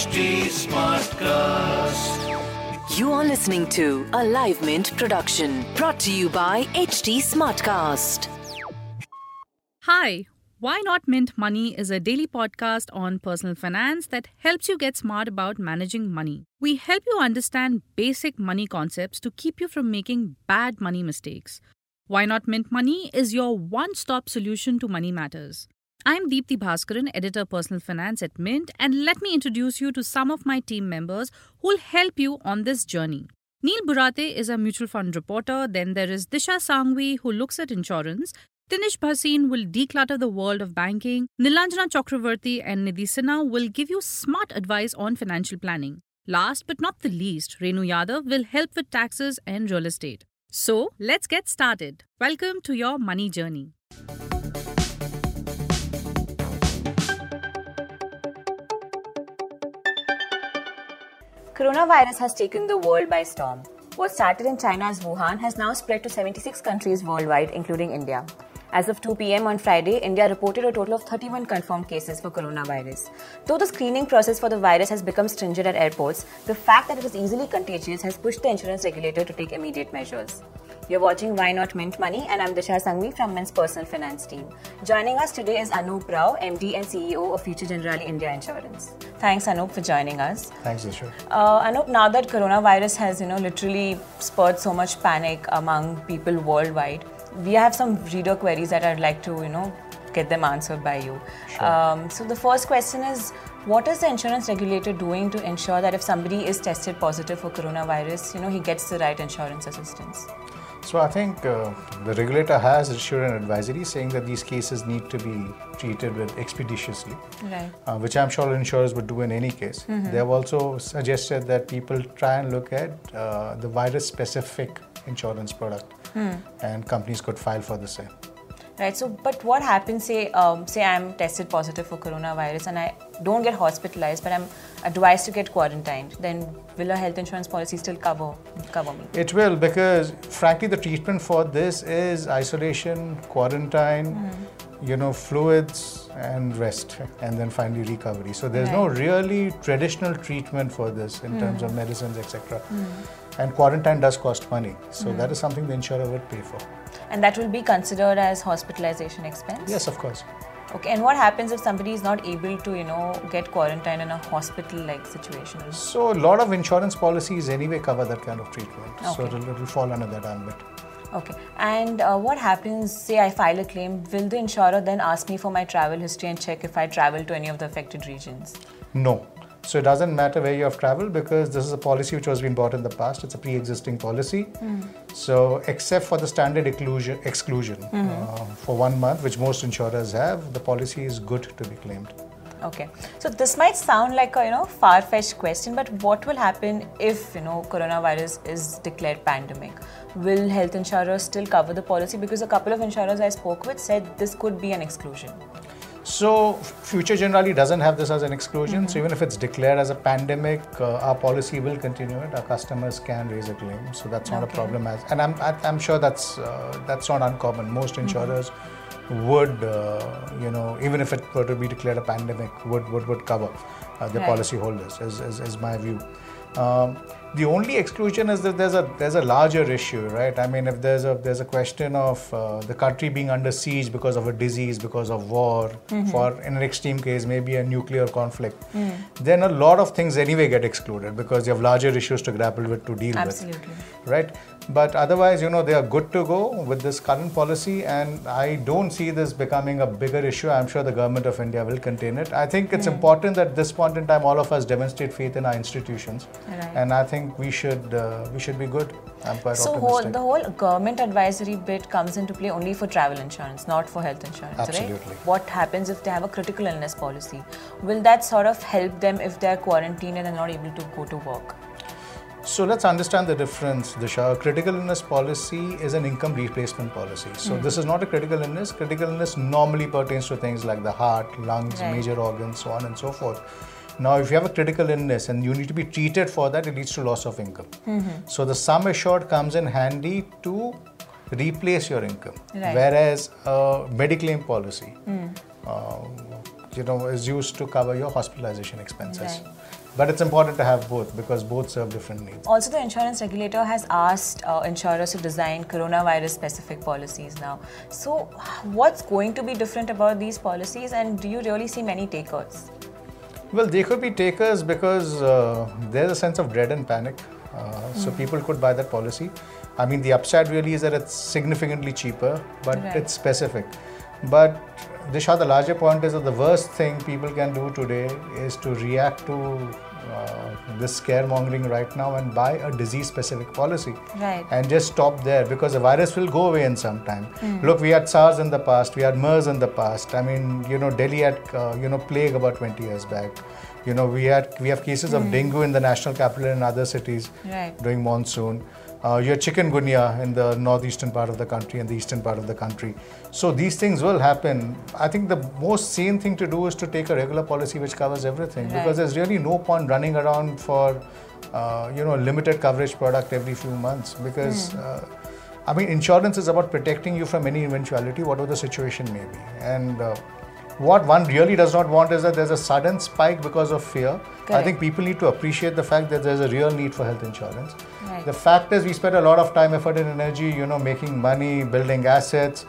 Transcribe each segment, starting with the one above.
HT Smartcast. You are listening to a Live Mint production brought to you by HT Smartcast. Hi, Why Not Mint Money is a daily podcast on personal finance that helps you get smart about managing money. We help you understand basic money concepts to keep you from making bad money mistakes. Why Not Mint Money is your one stop solution to money matters. I'm Deepthi Bhaskaran, editor personal finance at Mint, and let me introduce you to some of my team members who'll help you on this journey. Neil Borate is a mutual fund reporter. Then there is Disha Sanghvi, who looks at insurance. Dinesh Bhasin will declutter the world of banking. Nilanjana Chakravarti and Nidhi Sinha will give you smart advice on financial planning. Last but not the least, Renu Yadav will help with taxes and real estate. So let's get started. Welcome to your money journey. Coronavirus has taken the world by storm. What started in China's Wuhan has now spread to 76 countries worldwide, including India. As of 2 pm on Friday, India reported a total of 31 confirmed cases for coronavirus. Though the screening process for the virus has become stringent at airports, the fact that it is easily contagious has pushed the insurance regulator to take immediate measures. You're watching Why Not Mint Money, and I'm Disha Sanghvi from Mint's personal finance team. Joining us today is Anup Rau, MD and CEO of Future Generali India Insurance. Thanks, Anup, for joining us. Thanks, Disha. Uh, Anup, now that coronavirus has, you know, literally spurred so much panic among people worldwide, we have some reader queries that I'd like to, you know, get them answered by you. Sure. Um, so the first question is, what is the insurance regulator doing to ensure that if somebody is tested positive for coronavirus, you know, he gets the right insurance assistance? So I think uh, the regulator has issued an advisory saying that these cases need to be treated with expeditiously, Right. uh, which I'm sure insurers would do in any case. They have also suggested that people try and look at uh, the virus-specific insurance product, hmm. and companies could file for the same. Right. So, but what happens? Say, um, say I'm tested positive for coronavirus and I don't get hospitalized, but I'm advised to get quarantined. Then, will a health insurance policy still cover cover me? It will because, frankly, the treatment for this is isolation, quarantine, hmm. you know, fluids and rest, and then finally recovery. So there's no really traditional treatment for this in terms hmm. of medicines, etc. And quarantine does cost money, so that is something the insurer would pay for. And that will be considered as hospitalization expense. Yes, of course. Okay. And what happens if somebody is not able to, you know, get quarantined in a hospital-like situation? So a lot of insurance policies anyway cover that kind of treatment, so Okay. it'll, it'll fall under that ambit. Okay. And uh, what happens? Say I file a claim. Will the insurer then ask me for my travel history and check if I travel to any of the affected regions? No. So it doesn't matter where you have traveled because this is a policy which was been bought in the past. It's a pre-existing policy. So except for the standard exclusion, exclusion uh, for one month, which most insurers have, the policy is good to be claimed. Okay. So this might sound like a you know far-fetched question, but what will happen if you know coronavirus is declared pandemic? Will health insurers still cover the policy? Because a couple of insurers I spoke with said this could be an exclusion. So Future Generali doesn't have this as an exclusion. So even if it's declared as a pandemic, uh, our policy will continue it. Our customers can raise a claim, so that's not a problem. As and I'm I'm sure that's uh, that's not uncommon. Most insurers would uh, you know even if it were to be declared a pandemic would would would cover uh, the Right. policyholders. Is, is is my view. Um, the only exclusion is that there's a there's a larger issue, right? I mean, if there's a there's a question of uh, the country being under siege because of a disease, because of war, mm-hmm. for in an extreme case maybe a nuclear conflict, mm. then a lot of things anyway get excluded because you have larger issues to grapple with to deal Absolutely. with, right? But otherwise, you know, they are good to go with this current policy, and I don't see this becoming a bigger issue. I'm sure the government of India will contain it. I think it's mm. important that at this point in time, all of us demonstrate faith in our institutions, Right. and I think we should uh, we should be good. I'm quite So whole, the whole government advisory bit comes into play only for travel insurance, not for health insurance, Absolutely. right? What happens if they have a critical illness policy? Will that sort of help them if they're quarantined and they're not able to go to work? So let's understand the difference, Disha. A critical illness policy is an income replacement policy. So this is not a critical illness. Critical illness normally pertains to things like the heart, lungs, Right. major organs, so on and so forth. Now, if you have a critical illness and you need to be treated for that, it leads to loss of income. So the sum assured comes in handy to replace your income. Right. Whereas a mediclaim policy, um, you know, is used to cover your hospitalization expenses. Right. But it's important to have both because both serve different needs. Also, the insurance regulator has asked uh, insurers to design coronavirus specific policies now. So, what's going to be different about these policies, and do you really see many takers? Well, they could be takers because uh, there's a sense of dread and panic. Uh, So people could buy that policy. I mean, the upside really is that it's significantly cheaper, but Right. it's specific. But Disha, the larger point is that the worst thing people can do today is to react to uh, this scaremongering right now and buy a disease-specific policy Right. and just stop there because the virus will go away in some time. Look, we had SARS in the past, we had MERS in the past. I mean, you know, Delhi had uh, you know plague about 20 years back. You know, we had we have cases of dengue in the national capital and other cities Right. during monsoon. Uh, had chikungunya in the northeastern part of the country and the eastern part of the country. So these things will happen. I think the most sane thing to do is to take a regular policy which covers everything Right. because there's really no point running around for uh, you know limited coverage product every few months because uh, I mean insurance is about protecting you from any eventuality, whatever the situation may be, and. Uh, what one really does not want is that there's a sudden spike because of fear. I think people need to appreciate the fact that there's a real need for health insurance. Right. The fact is, we spend a lot of time, effort, and energy, you know, making money, building assets.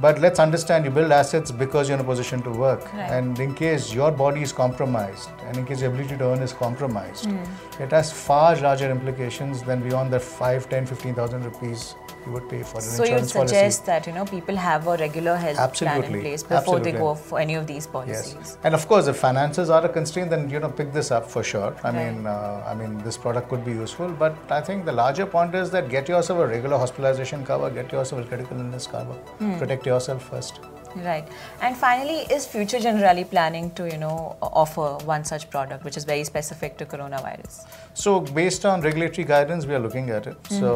But let's understand, you build assets because you're in a position to work. Right. And in case your body is compromised, and in case your ability to earn is compromised, Hmm. it has far larger implications than beyond the 5, 10, 15,000 rupees you would pay for an So, insurance policy. suggest that you know people have a regular health plan in place before they go for any of these Yes, policies. and of course, if finances are a constraint, then you know pick this up for sure. I Right. mean, uh, I mean, this product could be useful, but I think the larger point is that get yourself a regular hospitalization cover, get yourself a critical illness cover, Hmm. protect yourself first. Right. And finally, is Future Generali planning to, you know, offer one such product which is very specific to coronavirus? So, based on regulatory guidance, we are looking at it. So,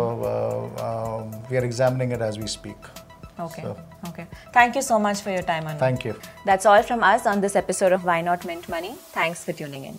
uh, um, we are examining it as we speak. Okay. So- Okay. Thank you so much for your time, Anu. Thank you. That's all from us on this episode of Why Not Mint Money. Thanks for tuning in.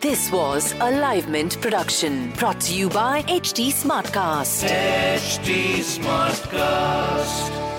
This was a Live Mint production brought to you by HT Smartcast. HT Smartcast.